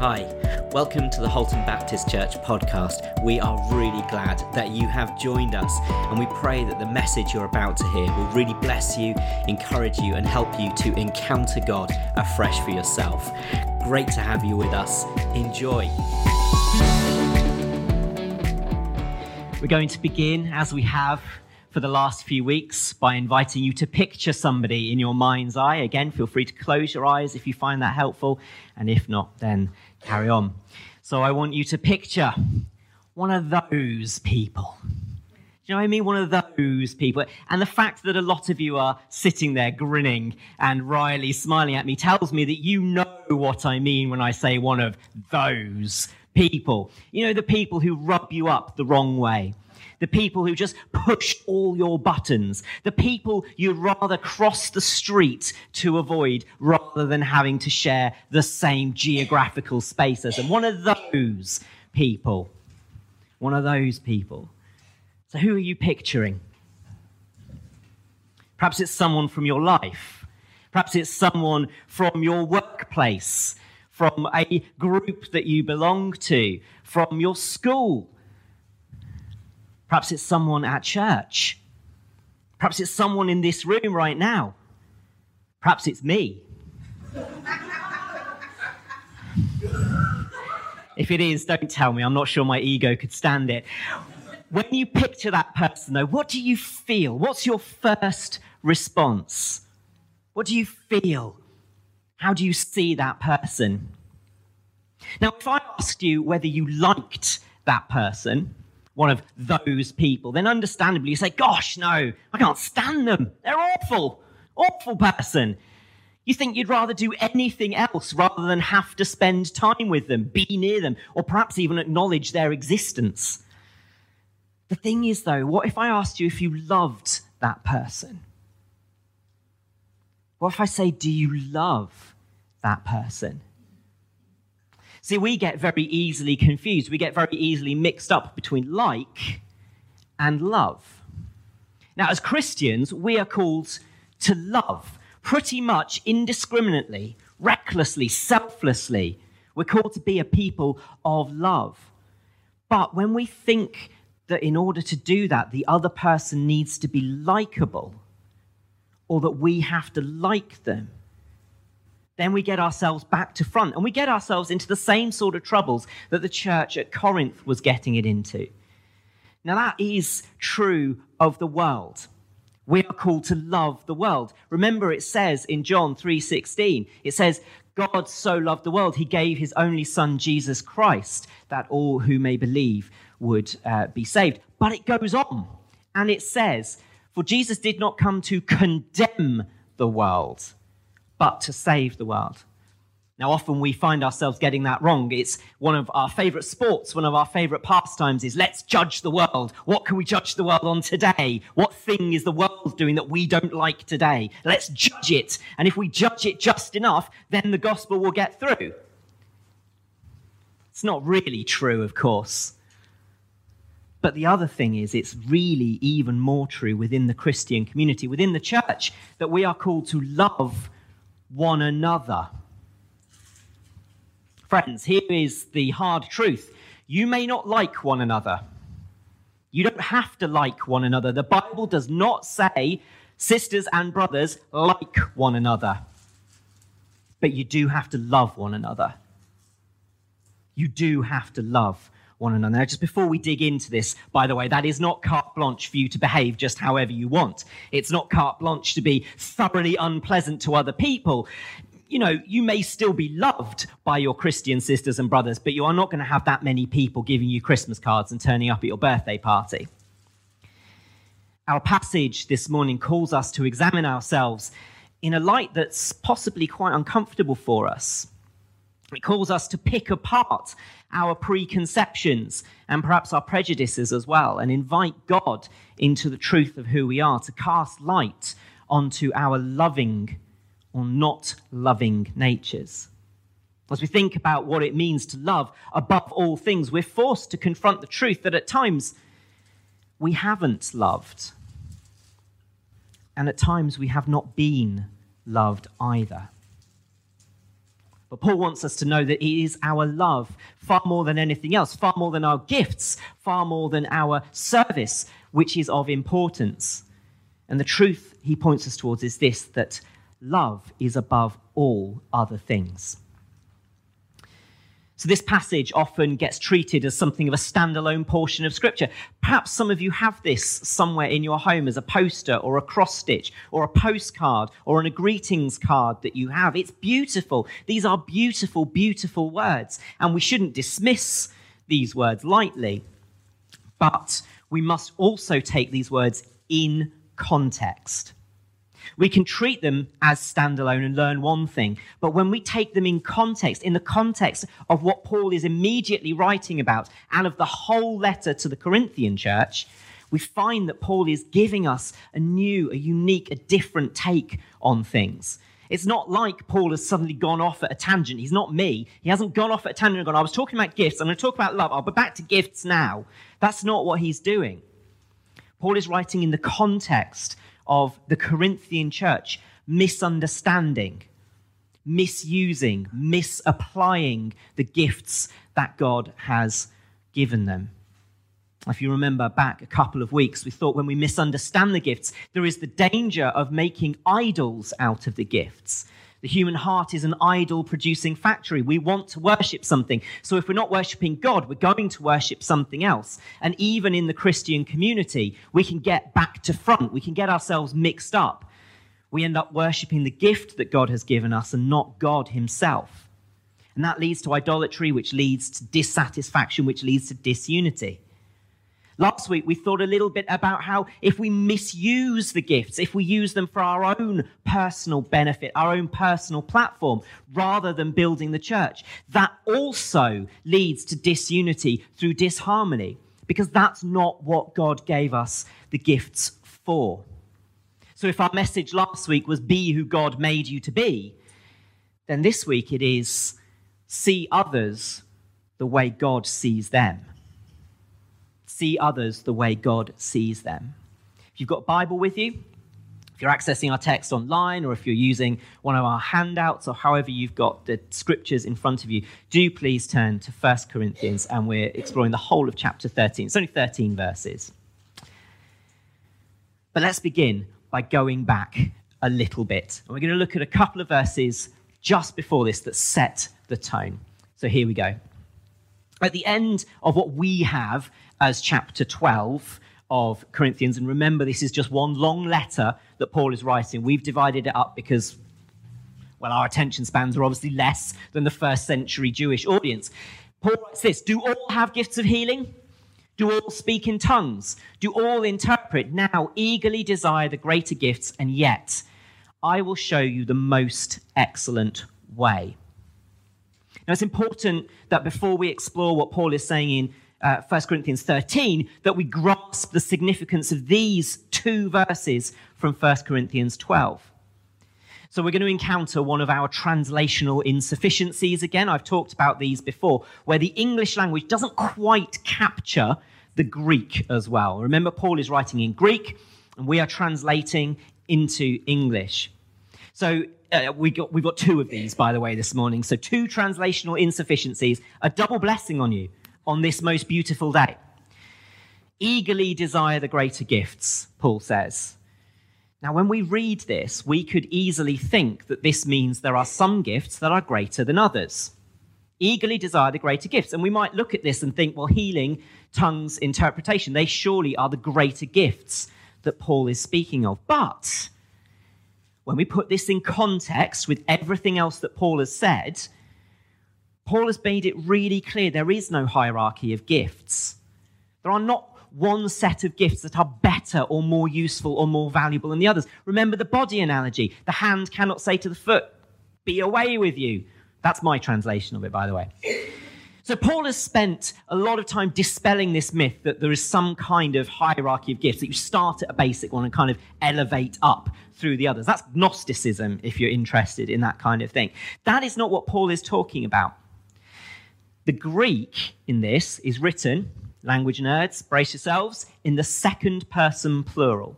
Hi, welcome to the Halton Baptist Church podcast. We are really glad that you have joined us, and we pray that the message you're about to hear will really bless you, encourage you, and help you to encounter God afresh for yourself. Great to have you with us. Enjoy. We're going to begin, as we have for the last few weeks by inviting you to picture somebody in your mind's eye. Again, feel free to close your eyes if you find that helpful, and if not, then carry on. So I want you to picture one of those people. Do you know what I mean? One of those people. And the fact that a lot of you are sitting there grinning and wryly smiling at me tells me that you know what I mean when I say one of those people. You know, the people who rub you up the wrong way the people who just push all your buttons, the people you'd rather cross the street to avoid rather than having to share the same geographical space as them. One of those people. One of those people. So, who are you picturing? Perhaps it's someone from your life. Perhaps it's someone from your workplace, from a group that you belong to, from your school, Perhaps it's someone at church. Perhaps it's someone in this room right now. Perhaps it's me. if it is, don't tell me. I'm not sure my ego could stand it. When you picture that person, though, what do you feel? What's your first response? What do you feel? How do you see that person? Now, if I asked you whether you liked that person, one of those people, then understandably you say, Gosh, no, I can't stand them. They're awful, awful person. You think you'd rather do anything else rather than have to spend time with them, be near them, or perhaps even acknowledge their existence. The thing is, though, what if I asked you if you loved that person? What if I say, Do you love that person? See, we get very easily confused. We get very easily mixed up between like and love. Now, as Christians, we are called to love pretty much indiscriminately, recklessly, selflessly. We're called to be a people of love. But when we think that in order to do that, the other person needs to be likable, or that we have to like them, then we get ourselves back to front and we get ourselves into the same sort of troubles that the church at Corinth was getting it into. Now, that is true of the world. We are called to love the world. Remember, it says in John 3:16, it says, God so loved the world, he gave his only son, Jesus Christ, that all who may believe would uh, be saved. But it goes on, and it says, For Jesus did not come to condemn the world, but to save the world. Now, often we find ourselves getting that wrong. It's one of our favorite sports, one of our favorite pastimes is let's judge the world. What can we judge the world on today? What thing is the world doing that we don't like today? Let's judge it. And if we judge it just enough, then the gospel will get through. It's not really true, of course. But the other thing is, it's really even more true within the Christian community, within the church, that we are called to love one another. Friends, here is the hard truth. You may not like one another. You don't have to like one another. The Bible does not say sisters and brothers like one another. But you do have to love one another. You do have to love one another. Now, just before we dig into this, by the way, that is not carte blanche for you to behave just however you want. It's not carte blanche to be thoroughly unpleasant to other people. You know, you may still be loved by your Christian sisters and brothers, but you are not going to have that many people giving you Christmas cards and turning up at your birthday party. Our passage this morning calls us to examine ourselves in a light that's possibly quite uncomfortable for us. It calls us to pick apart our preconceptions and perhaps our prejudices as well and invite God into the truth of who we are, to cast light onto our loving or not loving natures. As we think about what it means to love above all things, we're forced to confront the truth that at times we haven't loved. And at times we have not been loved either. But Paul wants us to know that it is our love, far more than anything else, far more than our gifts, far more than our service, which is of importance. And the truth he points us towards is this that love is above all other things. So, this passage often gets treated as something of a standalone portion of Scripture. Perhaps some of you have this somewhere in your home as a poster or a cross stitch or a postcard or on a greetings card that you have. It's beautiful. These are beautiful, beautiful words, and we shouldn't dismiss these words lightly. But we must also take these words in context. We can treat them as standalone and learn one thing, but when we take them in context, in the context of what Paul is immediately writing about and of the whole letter to the Corinthian church, we find that Paul is giving us a new, a unique, a different take on things. It's not like Paul has suddenly gone off at a tangent. He's not me. He hasn't gone off at a tangent and gone, I was talking about gifts. I'm going to talk about love. I'll be back to gifts now. That's not what he's doing. Paul is writing in the context of the Corinthian church misunderstanding, misusing, misapplying the gifts that God has given them. If you remember back a couple of weeks, we thought when we misunderstand the gifts, there is the danger of making idols out of the gifts. The human heart is an idol producing factory. We want to worship something. So if we're not worshiping God, we're going to worship something else. And even in the Christian community, we can get back to front. We can get ourselves mixed up. We end up worshiping the gift that God has given us and not God Himself. And that leads to idolatry, which leads to dissatisfaction, which leads to disunity. Last week, we thought a little bit about how if we misuse the gifts, if we use them for our own personal benefit, our own personal platform, rather than building the church, that also leads to disunity through disharmony, because that's not what God gave us the gifts for. So if our message last week was be who God made you to be, then this week it is see others the way God sees them see others the way God sees them. If you've got a Bible with you, if you're accessing our text online or if you're using one of our handouts or however you've got the scriptures in front of you, do please turn to 1 Corinthians and we're exploring the whole of chapter 13. It's only 13 verses. But let's begin by going back a little bit. And we're going to look at a couple of verses just before this that set the tone. So here we go. At the end of what we have as chapter 12 of Corinthians. And remember, this is just one long letter that Paul is writing. We've divided it up because, well, our attention spans are obviously less than the first century Jewish audience. Paul writes this Do all have gifts of healing? Do all speak in tongues? Do all interpret? Now, eagerly desire the greater gifts, and yet I will show you the most excellent way. Now, it's important that before we explore what Paul is saying in uh, 1 Corinthians 13 that we grasp the significance of these two verses from 1 Corinthians 12. So we're going to encounter one of our translational insufficiencies again. I've talked about these before, where the English language doesn't quite capture the Greek as well. Remember, Paul is writing in Greek, and we are translating into English. So uh, we got, we've got two of these, by the way, this morning. So two translational insufficiencies, a double blessing on you on this most beautiful day. Eagerly desire the greater gifts, Paul says. Now, when we read this, we could easily think that this means there are some gifts that are greater than others. Eagerly desire the greater gifts. And we might look at this and think, well, healing, tongues, interpretation, they surely are the greater gifts that Paul is speaking of. But when we put this in context with everything else that Paul has said, Paul has made it really clear there is no hierarchy of gifts. There are not one set of gifts that are better or more useful or more valuable than the others. Remember the body analogy. The hand cannot say to the foot, Be away with you. That's my translation of it, by the way. So, Paul has spent a lot of time dispelling this myth that there is some kind of hierarchy of gifts, that you start at a basic one and kind of elevate up through the others. That's Gnosticism, if you're interested in that kind of thing. That is not what Paul is talking about. The Greek in this is written, language nerds, brace yourselves, in the second person plural.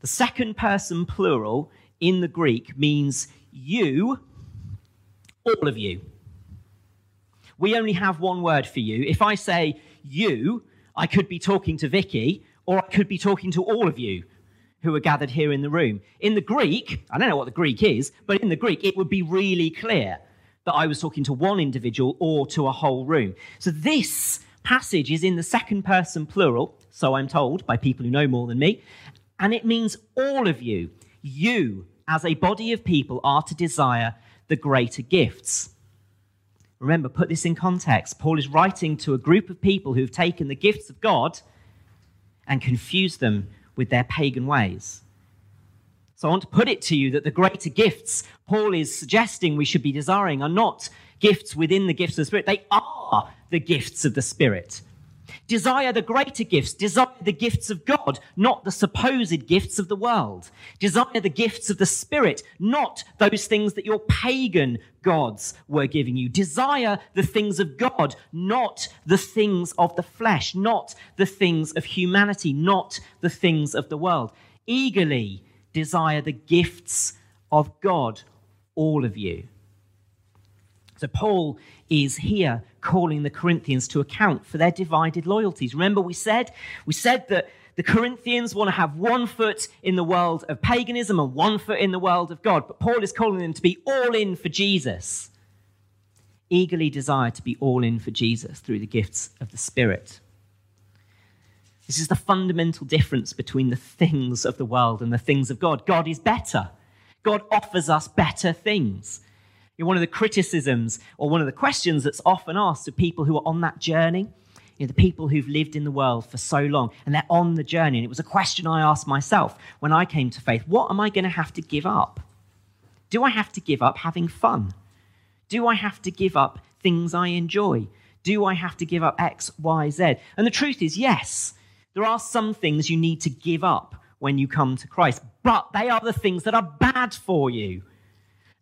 The second person plural in the Greek means you all of you. We only have one word for you. If I say you, I could be talking to Vicky, or I could be talking to all of you who are gathered here in the room. In the Greek, I don't know what the Greek is, but in the Greek, it would be really clear that I was talking to one individual or to a whole room. So this passage is in the second person plural, so I'm told by people who know more than me, and it means all of you. You, as a body of people, are to desire the greater gifts. Remember, put this in context. Paul is writing to a group of people who've taken the gifts of God and confused them with their pagan ways. So I want to put it to you that the greater gifts Paul is suggesting we should be desiring are not gifts within the gifts of the Spirit, they are the gifts of the Spirit. Desire the greater gifts. Desire the gifts of God, not the supposed gifts of the world. Desire the gifts of the Spirit, not those things that your pagan gods were giving you. Desire the things of God, not the things of the flesh, not the things of humanity, not the things of the world. Eagerly desire the gifts of God, all of you. So, Paul is here calling the Corinthians to account for their divided loyalties. Remember, we said, we said that the Corinthians want to have one foot in the world of paganism and one foot in the world of God. But Paul is calling them to be all in for Jesus. Eagerly desire to be all in for Jesus through the gifts of the Spirit. This is the fundamental difference between the things of the world and the things of God. God is better. God offers us better things. One of the criticisms or one of the questions that's often asked of people who are on that journey, you know, the people who've lived in the world for so long and they're on the journey. And it was a question I asked myself when I came to faith what am I going to have to give up? Do I have to give up having fun? Do I have to give up things I enjoy? Do I have to give up X, Y, Z? And the truth is, yes, there are some things you need to give up when you come to Christ, but they are the things that are bad for you.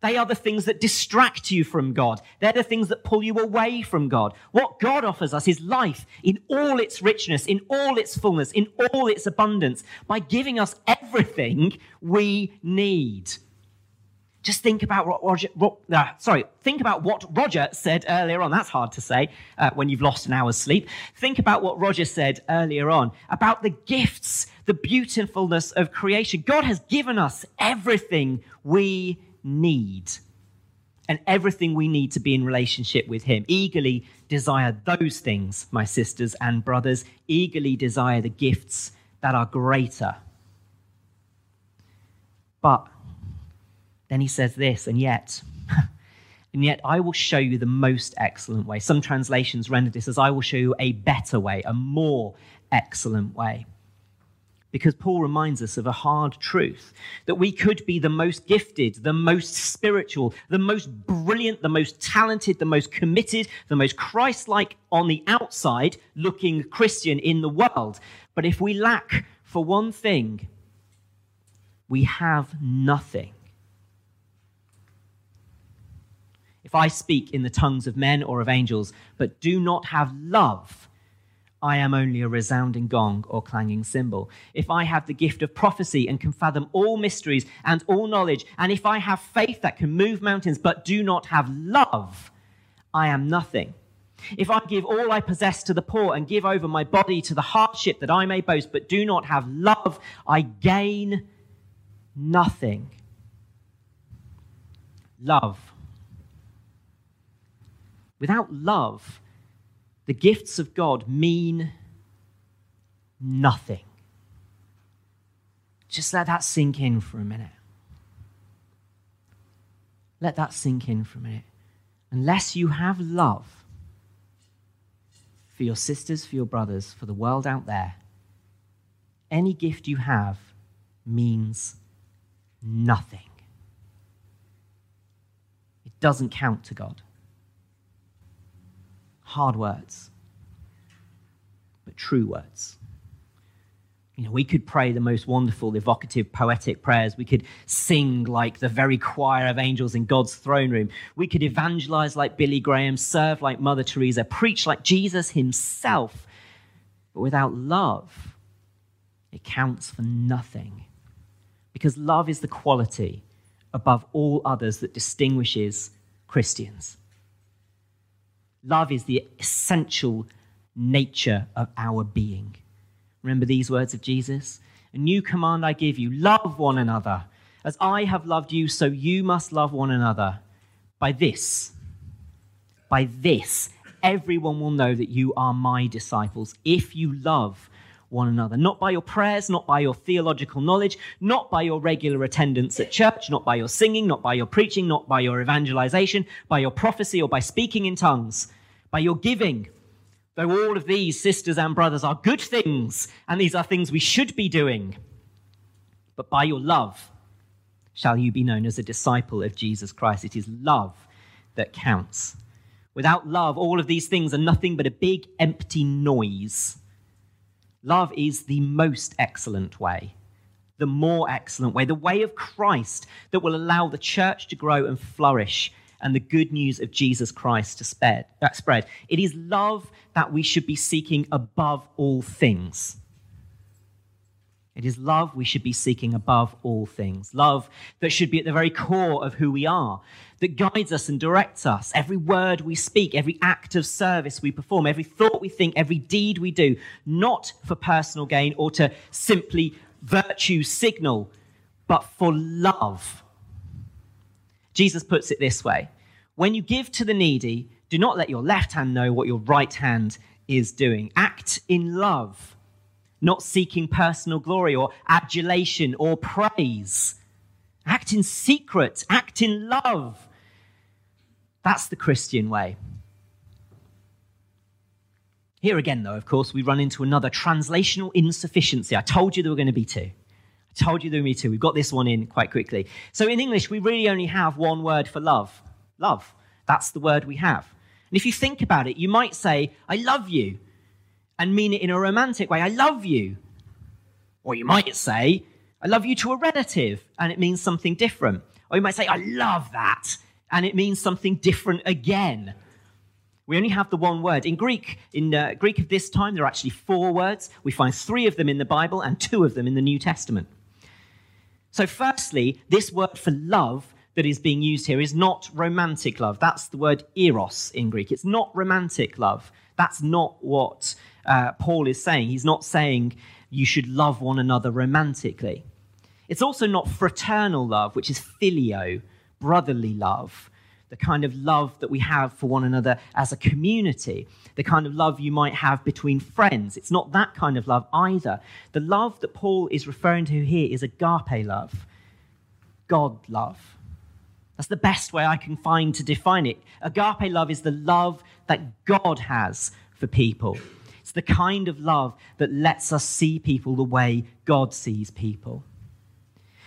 They are the things that distract you from God. They're the things that pull you away from God. What God offers us is life in all its richness, in all its fullness, in all its abundance, by giving us everything we need. Just think about what Roger, uh, sorry, think about what Roger said earlier on. That's hard to say uh, when you've lost an hour's sleep. Think about what Roger said earlier on about the gifts, the beautifulness of creation. God has given us everything we need and everything we need to be in relationship with Him. Eagerly desire those things, my sisters and brothers. Eagerly desire the gifts that are greater. But then he says this, and yet, and yet I will show you the most excellent way. Some translations render this as I will show you a better way, a more excellent way because Paul reminds us of a hard truth that we could be the most gifted, the most spiritual, the most brilliant, the most talented, the most committed, the most Christ like on the outside looking Christian in the world. But if we lack for one thing, we have nothing. If I speak in the tongues of men or of angels, but do not have love, I am only a resounding gong or clanging cymbal. If I have the gift of prophecy and can fathom all mysteries and all knowledge, and if I have faith that can move mountains but do not have love, I am nothing. If I give all I possess to the poor and give over my body to the hardship that I may boast, but do not have love, I gain nothing. Love. Without love, the gifts of God mean nothing. Just let that sink in for a minute. Let that sink in for a minute. Unless you have love for your sisters, for your brothers, for the world out there, any gift you have means nothing. It doesn't count to God hard words, but true words. You know, we could pray the most wonderful, evocative, poetic prayers. We could sing like the very choir of angels in God's throne room. We could evangelize like Billy Graham, serve like Mother Teresa, preach like Jesus himself. But without love, it counts for nothing. Because love is the quality above all others that distinguishes Christians. Love is the essential nature of our being. Remember these words of Jesus? A new command I give you love one another. As I have loved you, so you must love one another. By this, by this, everyone will know that you are my disciples if you love one another. Not by your prayers, not by your theological knowledge, not by your regular attendance at church, not by your singing, not by your preaching, not by your evangelization, by your prophecy or by speaking in tongues, by your giving. Though all of these, sisters and brothers, are good things, and these are things we should be doing, but by your love shall you be known as a disciple of Jesus Christ. It is love that counts. Without love, all of these things are nothing but a big empty noise. Love is the most excellent way, the more excellent way, the way of Christ that will allow the church to grow and flourish and the good news of Jesus Christ to spread. It is love that we should be seeking above all things. It is love we should be seeking above all things. Love that should be at the very core of who we are, that guides us and directs us. Every word we speak, every act of service we perform, every thought we think, every deed we do, not for personal gain or to simply virtue signal, but for love. Jesus puts it this way When you give to the needy, do not let your left hand know what your right hand is doing. Act in love not seeking personal glory or adulation or praise. Act in secret, act in love. That's the Christian way. Here again, though, of course, we run into another translational insufficiency. I told you there were going to be two. I told you there were going to be two. We've got this one in quite quickly. So in English, we really only have one word for love love. That's the word we have. And if you think about it, you might say, I love you and mean it in a romantic way. I love you. Or you might say, I love you to a relative, and it means something different. Or you might say, I love that, and it means something different again. We only have the one word. In Greek, in uh, Greek of this time, there are actually four words. We find three of them in the Bible and two of them in the New Testament. So, firstly, this word for love that is being used here is not romantic love. That's the word eros in Greek. It's not romantic love. That's not what uh, Paul is saying. He's not saying you should love one another romantically. It's also not fraternal love, which is phileo, brotherly love, the kind of love that we have for one another as a community, the kind of love you might have between friends. It's not that kind of love either. The love that Paul is referring to here is agape love, God love. That's the best way I can find to define it. Agape love is the love that God has for people. It's the kind of love that lets us see people the way God sees people.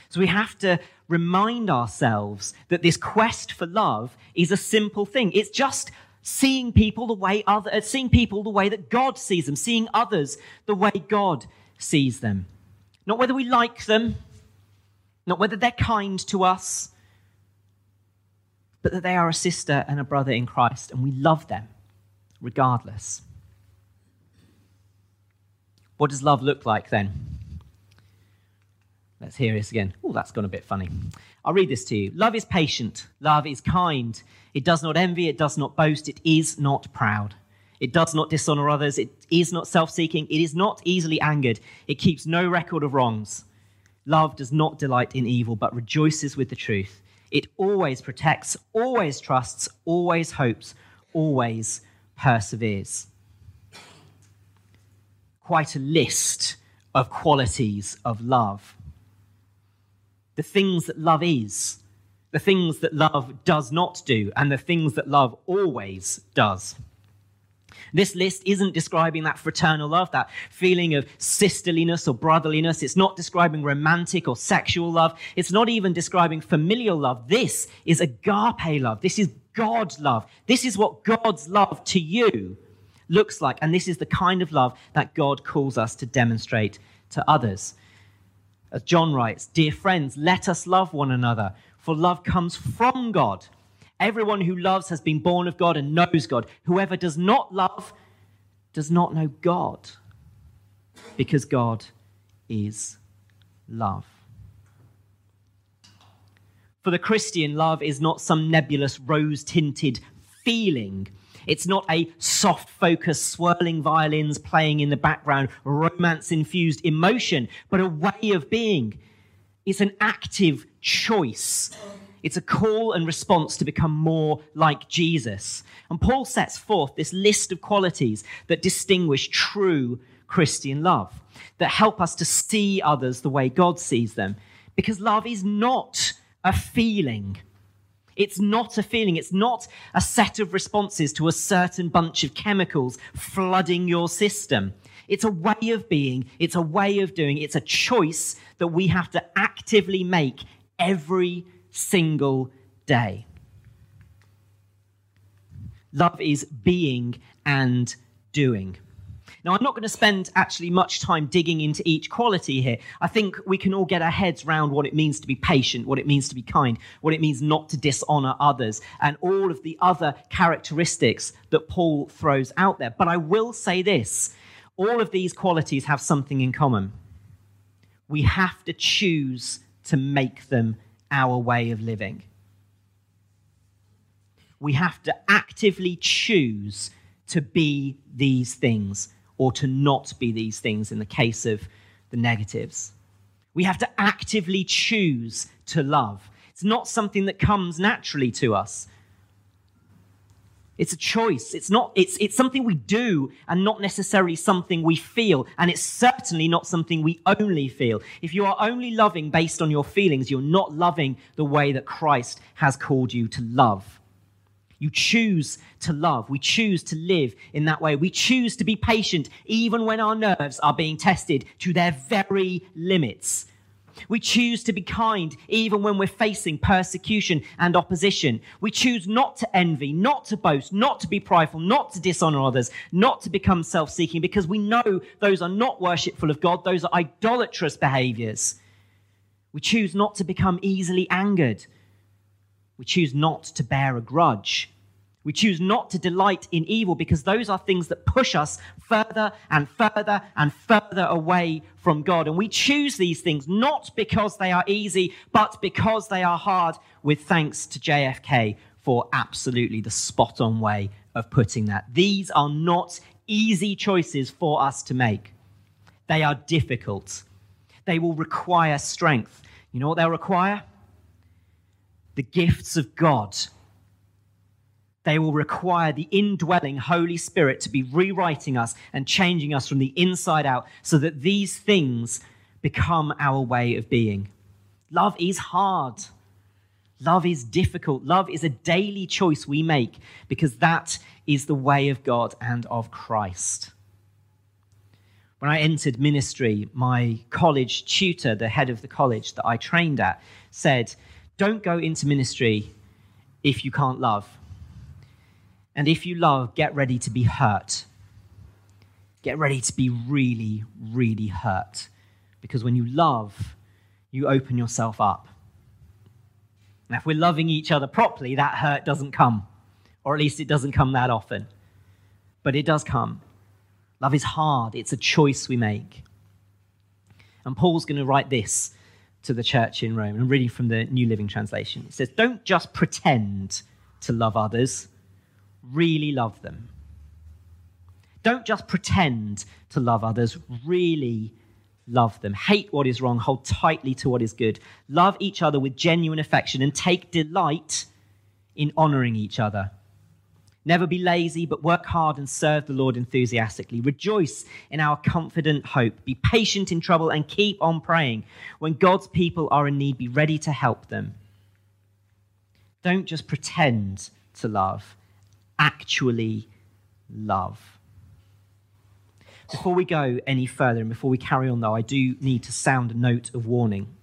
So we have to remind ourselves that this quest for love is a simple thing. It's just seeing people the way other, uh, seeing people the way that God sees them, seeing others the way God sees them. Not whether we like them, not whether they're kind to us, but that they are a sister and a brother in Christ and we love them regardless. What does love look like then? Let's hear this again. Oh, that's gone a bit funny. I'll read this to you. Love is patient. Love is kind. It does not envy. It does not boast. It is not proud. It does not dishonor others. It is not self seeking. It is not easily angered. It keeps no record of wrongs. Love does not delight in evil, but rejoices with the truth. It always protects, always trusts, always hopes, always perseveres quite a list of qualities of love. The things that love is, the things that love does not do, and the things that love always does. This list isn't describing that fraternal love, that feeling of sisterliness or brotherliness. It's not describing romantic or sexual love. It's not even describing familial love. This is agape love. This is God's love. This is what God's love to you looks like. And this is the kind of love that God calls us to demonstrate to others. As John writes, Dear friends, let us love one another, for love comes from God. Everyone who loves has been born of God and knows God. Whoever does not love does not know God, because God is love. For the Christian, love is not some nebulous rose tinted feeling. It's not a soft focus, swirling violins playing in the background, romance infused emotion, but a way of being. It's an active choice. It's a call and response to become more like Jesus. And Paul sets forth this list of qualities that distinguish true Christian love, that help us to see others the way God sees them. Because love is not a feeling. It's not a feeling. It's not a set of responses to a certain bunch of chemicals flooding your system. It's a way of being. It's a way of doing. It's a choice that we have to actively make every single day. Love is being and doing. Now, I'm not going to spend actually much time digging into each quality here. I think we can all get our heads around what it means to be patient, what it means to be kind, what it means not to dishonor others, and all of the other characteristics that Paul throws out there. But I will say this all of these qualities have something in common. We have to choose to make them our way of living. We have to actively choose to be these things or to not be these things in the case of the negatives. We have to actively choose to love. It's not something that comes naturally to us. It's a choice. It's not, it's, it's something we do and not necessarily something we feel. And it's certainly not something we only feel. If you are only loving based on your feelings, you're not loving the way that Christ has called you to love. You choose to love. We choose to live in that way. We choose to be patient even when our nerves are being tested to their very limits. We choose to be kind even when we're facing persecution and opposition. We choose not to envy, not to boast, not to be prideful, not to dishonor others, not to become self seeking because we know those are not worshipful of God, those are idolatrous behaviors. We choose not to become easily angered. We choose not to bear a grudge. We choose not to delight in evil because those are things that push us further and further and further away from God. And we choose these things not because they are easy, but because they are hard, with thanks to JFK for absolutely the spot on way of putting that. These are not easy choices for us to make, they are difficult. They will require strength. You know what they'll require? The gifts of God. They will require the indwelling Holy Spirit to be rewriting us and changing us from the inside out so that these things become our way of being. Love is hard. Love is difficult. Love is a daily choice we make because that is the way of God and of Christ. When I entered ministry, my college tutor, the head of the college that I trained at, said, don't go into ministry if you can't love. And if you love, get ready to be hurt. Get ready to be really, really hurt. Because when you love, you open yourself up. Now, if we're loving each other properly, that hurt doesn't come. Or at least it doesn't come that often. But it does come. Love is hard, it's a choice we make. And Paul's going to write this to the church in Rome. I'm reading from the New Living Translation. It says, Don't just pretend to love others, really love them. Don't just pretend to love others, really love them. Hate what is wrong, hold tightly to what is good. Love each other with genuine affection and take delight in honoring each other. Never be lazy, but work hard and serve the Lord enthusiastically. Rejoice in our confident hope. Be patient in trouble and keep on praying. When God's people are in need, be ready to help them. Don't just pretend to love, actually love. Before we go any further and before we carry on, though, I do need to sound a note of warning.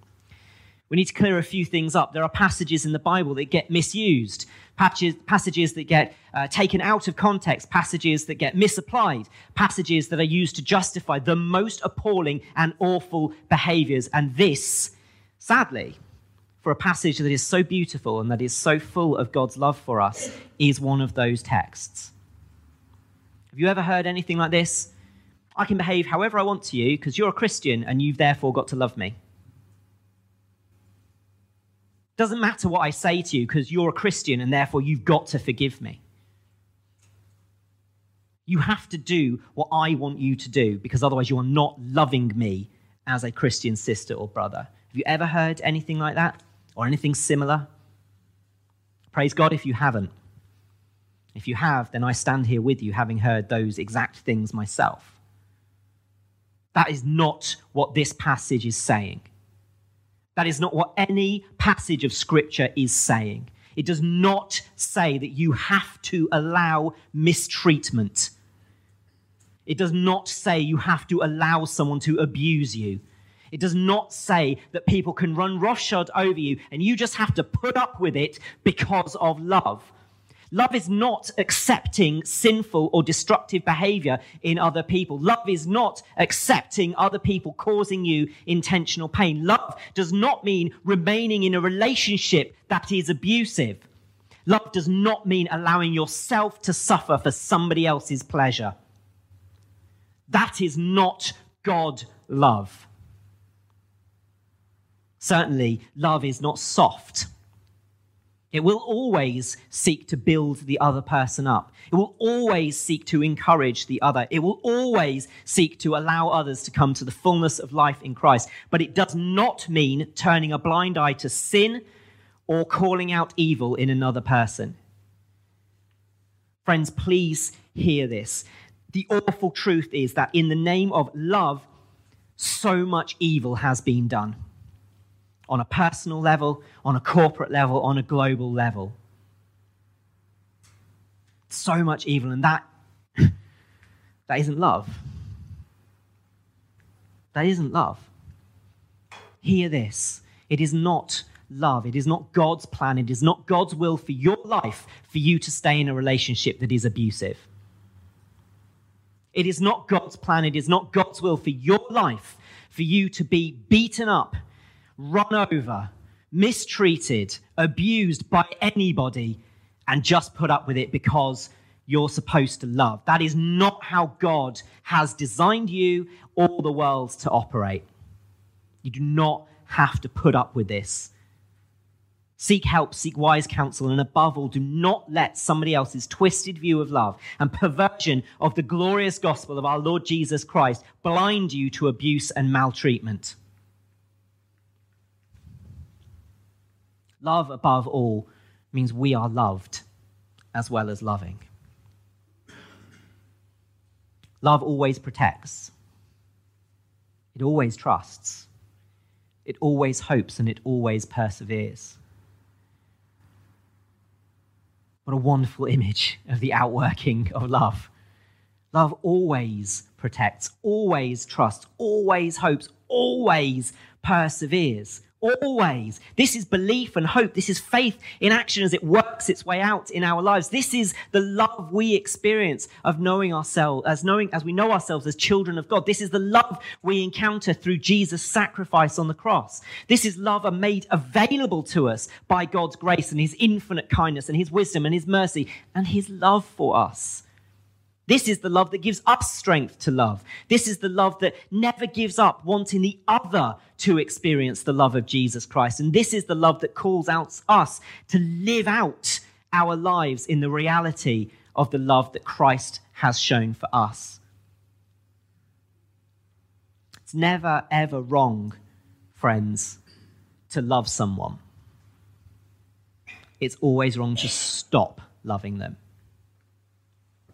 We need to clear a few things up. There are passages in the Bible that get misused passages, passages that get uh, taken out of context, passages that get misapplied, passages that are used to justify the most appalling and awful behaviors. And this, sadly, for a passage that is so beautiful and that is so full of God's love for us, is one of those texts. Have you ever heard anything like this? I can behave however I want to you because you're a Christian and you've therefore got to love me. Doesn't matter what I say to you because you're a Christian and therefore you've got to forgive me. You have to do what I want you to do because otherwise you are not loving me as a Christian sister or brother. Have you ever heard anything like that or anything similar? Praise God if you haven't. If you have, then I stand here with you having heard those exact things myself. That is not what this passage is saying. That is not what any passage of Scripture is saying. It does not say that you have to allow mistreatment. It does not say you have to allow someone to abuse you. It does not say that people can run roughshod over you and you just have to put up with it because of love. Love is not accepting sinful or destructive behavior in other people. Love is not accepting other people causing you intentional pain. Love does not mean remaining in a relationship that is abusive. Love does not mean allowing yourself to suffer for somebody else's pleasure. That is not God love. Certainly, love is not soft. It will always seek to build the other person up. It will always seek to encourage the other. It will always seek to allow others to come to the fullness of life in Christ. But it does not mean turning a blind eye to sin or calling out evil in another person. Friends, please hear this. The awful truth is that in the name of love, so much evil has been done on a personal level, on a corporate level, on a global level. So much evil, and that, that isn't love. That isn't love. Hear this it is not love. It is not God's plan. It is not God's will for your life for you to stay in a relationship that is abusive. It is not God's plan. It is not God's will for your life for you to be beaten up run over, mistreated, abused by anybody, and just put up with it because you're supposed to love. That is not how God has designed you or the world to operate. You do not have to put up with this. Seek help, seek wise counsel, and above all, do not let somebody else's twisted view of love and perversion of the glorious gospel of our Lord Jesus Christ blind you to abuse and maltreatment. Love above all means we are loved as well as loving. Love always protects, it always trusts, it always hopes, and it always perseveres. What a wonderful image of the outworking of love. Love always protects, always trusts, always hopes, always perseveres. Always. This is belief and hope. This is faith in action as it works its way out in our lives. This is the love we experience of knowing ourselves, as knowing, as we know ourselves as children of God. This is the love we encounter through Jesus' sacrifice on the cross. This is love made available to us by God's grace and his infinite kindness and his wisdom and his mercy and his love for us. This is the love that gives us strength to love. This is the love that never gives up wanting the other to experience the love of Jesus Christ. And this is the love that calls out us to live out our lives in the reality of the love that Christ has shown for us. It's never, ever wrong, friends, to love someone. It's always wrong to stop loving them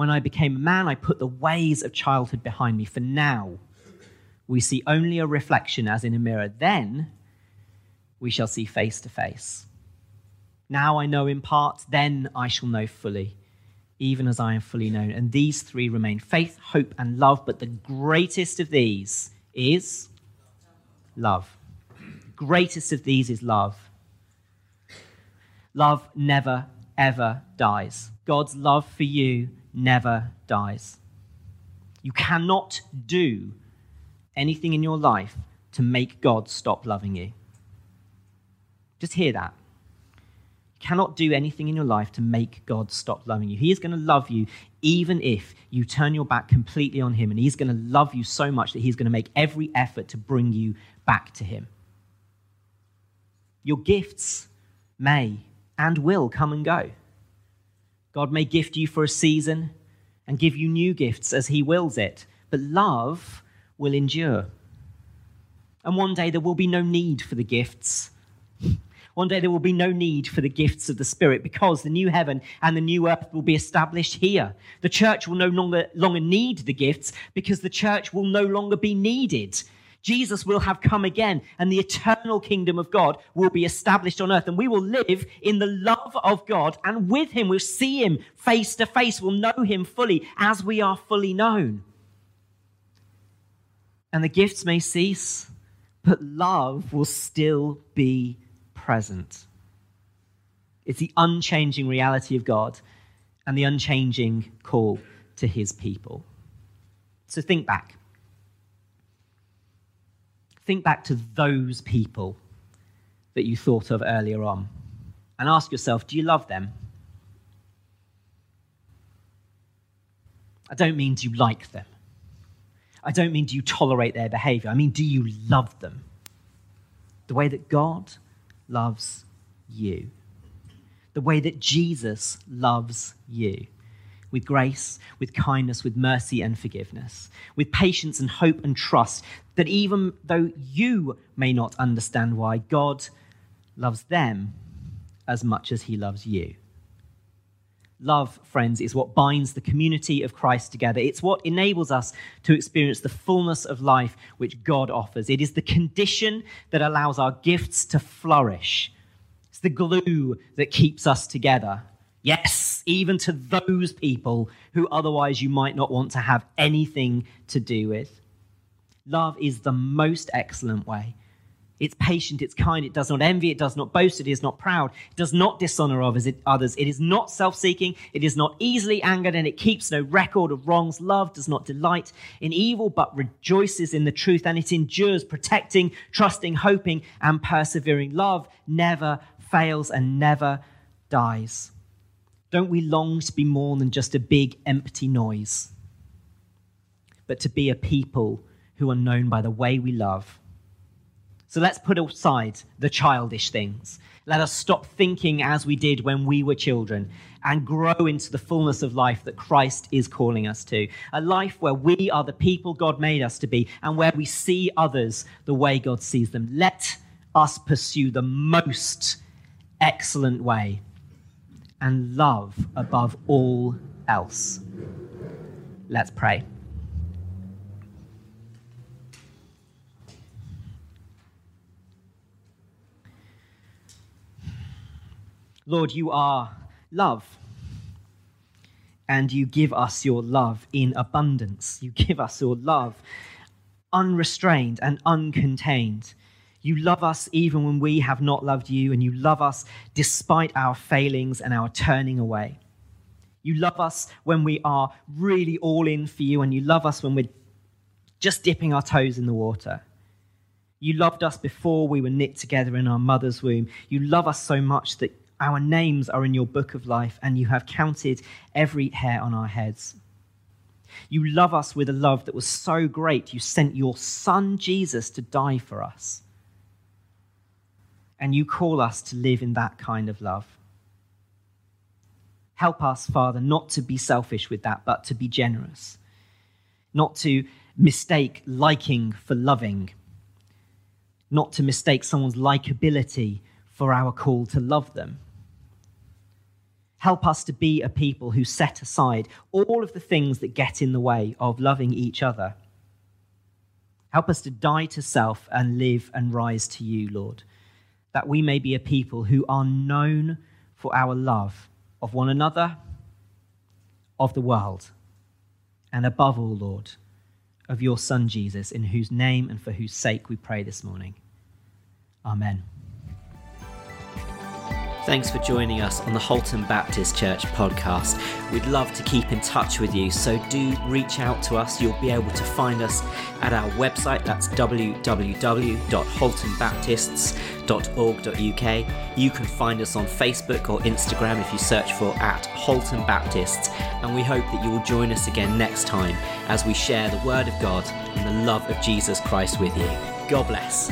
When I became a man, I put the ways of childhood behind me. For now, we see only a reflection as in a mirror. Then we shall see face to face. Now I know in part, then I shall know fully, even as I am fully known. And these three remain faith, hope, and love. But the greatest of these is love. Greatest of these is love. Love never, ever dies. God's love for you never dies. You cannot do anything in your life to make God stop loving you. Just hear that. You cannot do anything in your life to make God stop loving you. He is going to love you even if you turn your back completely on Him, and He's going to love you so much that He's going to make every effort to bring you back to Him. Your gifts may and will come and go. God may gift you for a season and give you new gifts as He wills it, but love will endure. And one day there will be no need for the gifts. One day there will be no need for the gifts of the Spirit because the new heaven and the new earth will be established here. The church will no longer, longer need the gifts because the church will no longer be needed. Jesus will have come again, and the eternal kingdom of God will be established on earth, and we will live in the love of God, and with Him, we'll see Him face to face, we'll know Him fully as we are fully known. And the gifts may cease, but love will still be present. It's the unchanging reality of God and the unchanging call to His people. So think back think back to those people that you thought of earlier on and ask yourself do you love them? I don't mean do you like them. I don't mean do you tolerate their behavior. I mean, do you love them? The way that God loves you. The way that Jesus loves you with grace, with kindness, with mercy and forgiveness, with patience and hope and trust, that even though you may not understand why, God loves them as much as he loves you. Love, friends, is what binds the community of Christ together. It's what enables us to experience the fullness of life which God offers. It is the condition that allows our gifts to flourish. It's the glue that keeps us together. Even to those people who otherwise you might not want to have anything to do with. Love is the most excellent way. It's patient, it's kind, it does not envy, it does not boast, it is not proud, it does not dishonor others, it is not self seeking, it is not easily angered, and it keeps no record of wrongs. Love does not delight in evil, but rejoices in the truth, and it endures, protecting, trusting, hoping, and persevering. Love never fails and never dies. Don't we long to be more than just a big empty noise, but to be a people who are known by the way we love? So let's put aside the childish things. Let us stop thinking as we did when we were children and grow into the fullness of life that Christ is calling us to. A life where we are the people God made us to be and where we see others the way God sees them. Let us pursue the most excellent way and love above all else. Let's pray. Lord, you are love. And you give us your love in abundance. You give us your love unrestrained and uncontained. You love us even when we have not loved you, and you love us despite our failings and our turning away. You love us when we are really all in for you, and you love us when we're just dipping our toes in the water. You loved us before we were knit together in our mother's womb. You love us so much that our names are in your book of life, and you have counted every hair on our heads. You love us with a love that was so great, you sent your son Jesus to die for us. And you call us to live in that kind of love. Help us, Father, not to be selfish with that, but to be generous. Not to mistake liking for loving. Not to mistake someone's likability for our call to love them. Help us to be a people who set aside all of the things that get in the way of loving each other. Help us to die to self and live and rise to you, Lord that we may be a people who are known for our love of one another, of the world, and above all, Lord, of your Son Jesus, in whose name and for whose sake we pray this morning. Amen. Thanks for joining us on the Halton Baptist Church podcast. We'd love to keep in touch with you, so do reach out to us. You'll be able to find us at our website, that's www.haltonbaptists.org.uk. You can find us on Facebook or Instagram if you search for at Halton Baptists, and we hope that you will join us again next time as we share the Word of God and the love of Jesus Christ with you. God bless.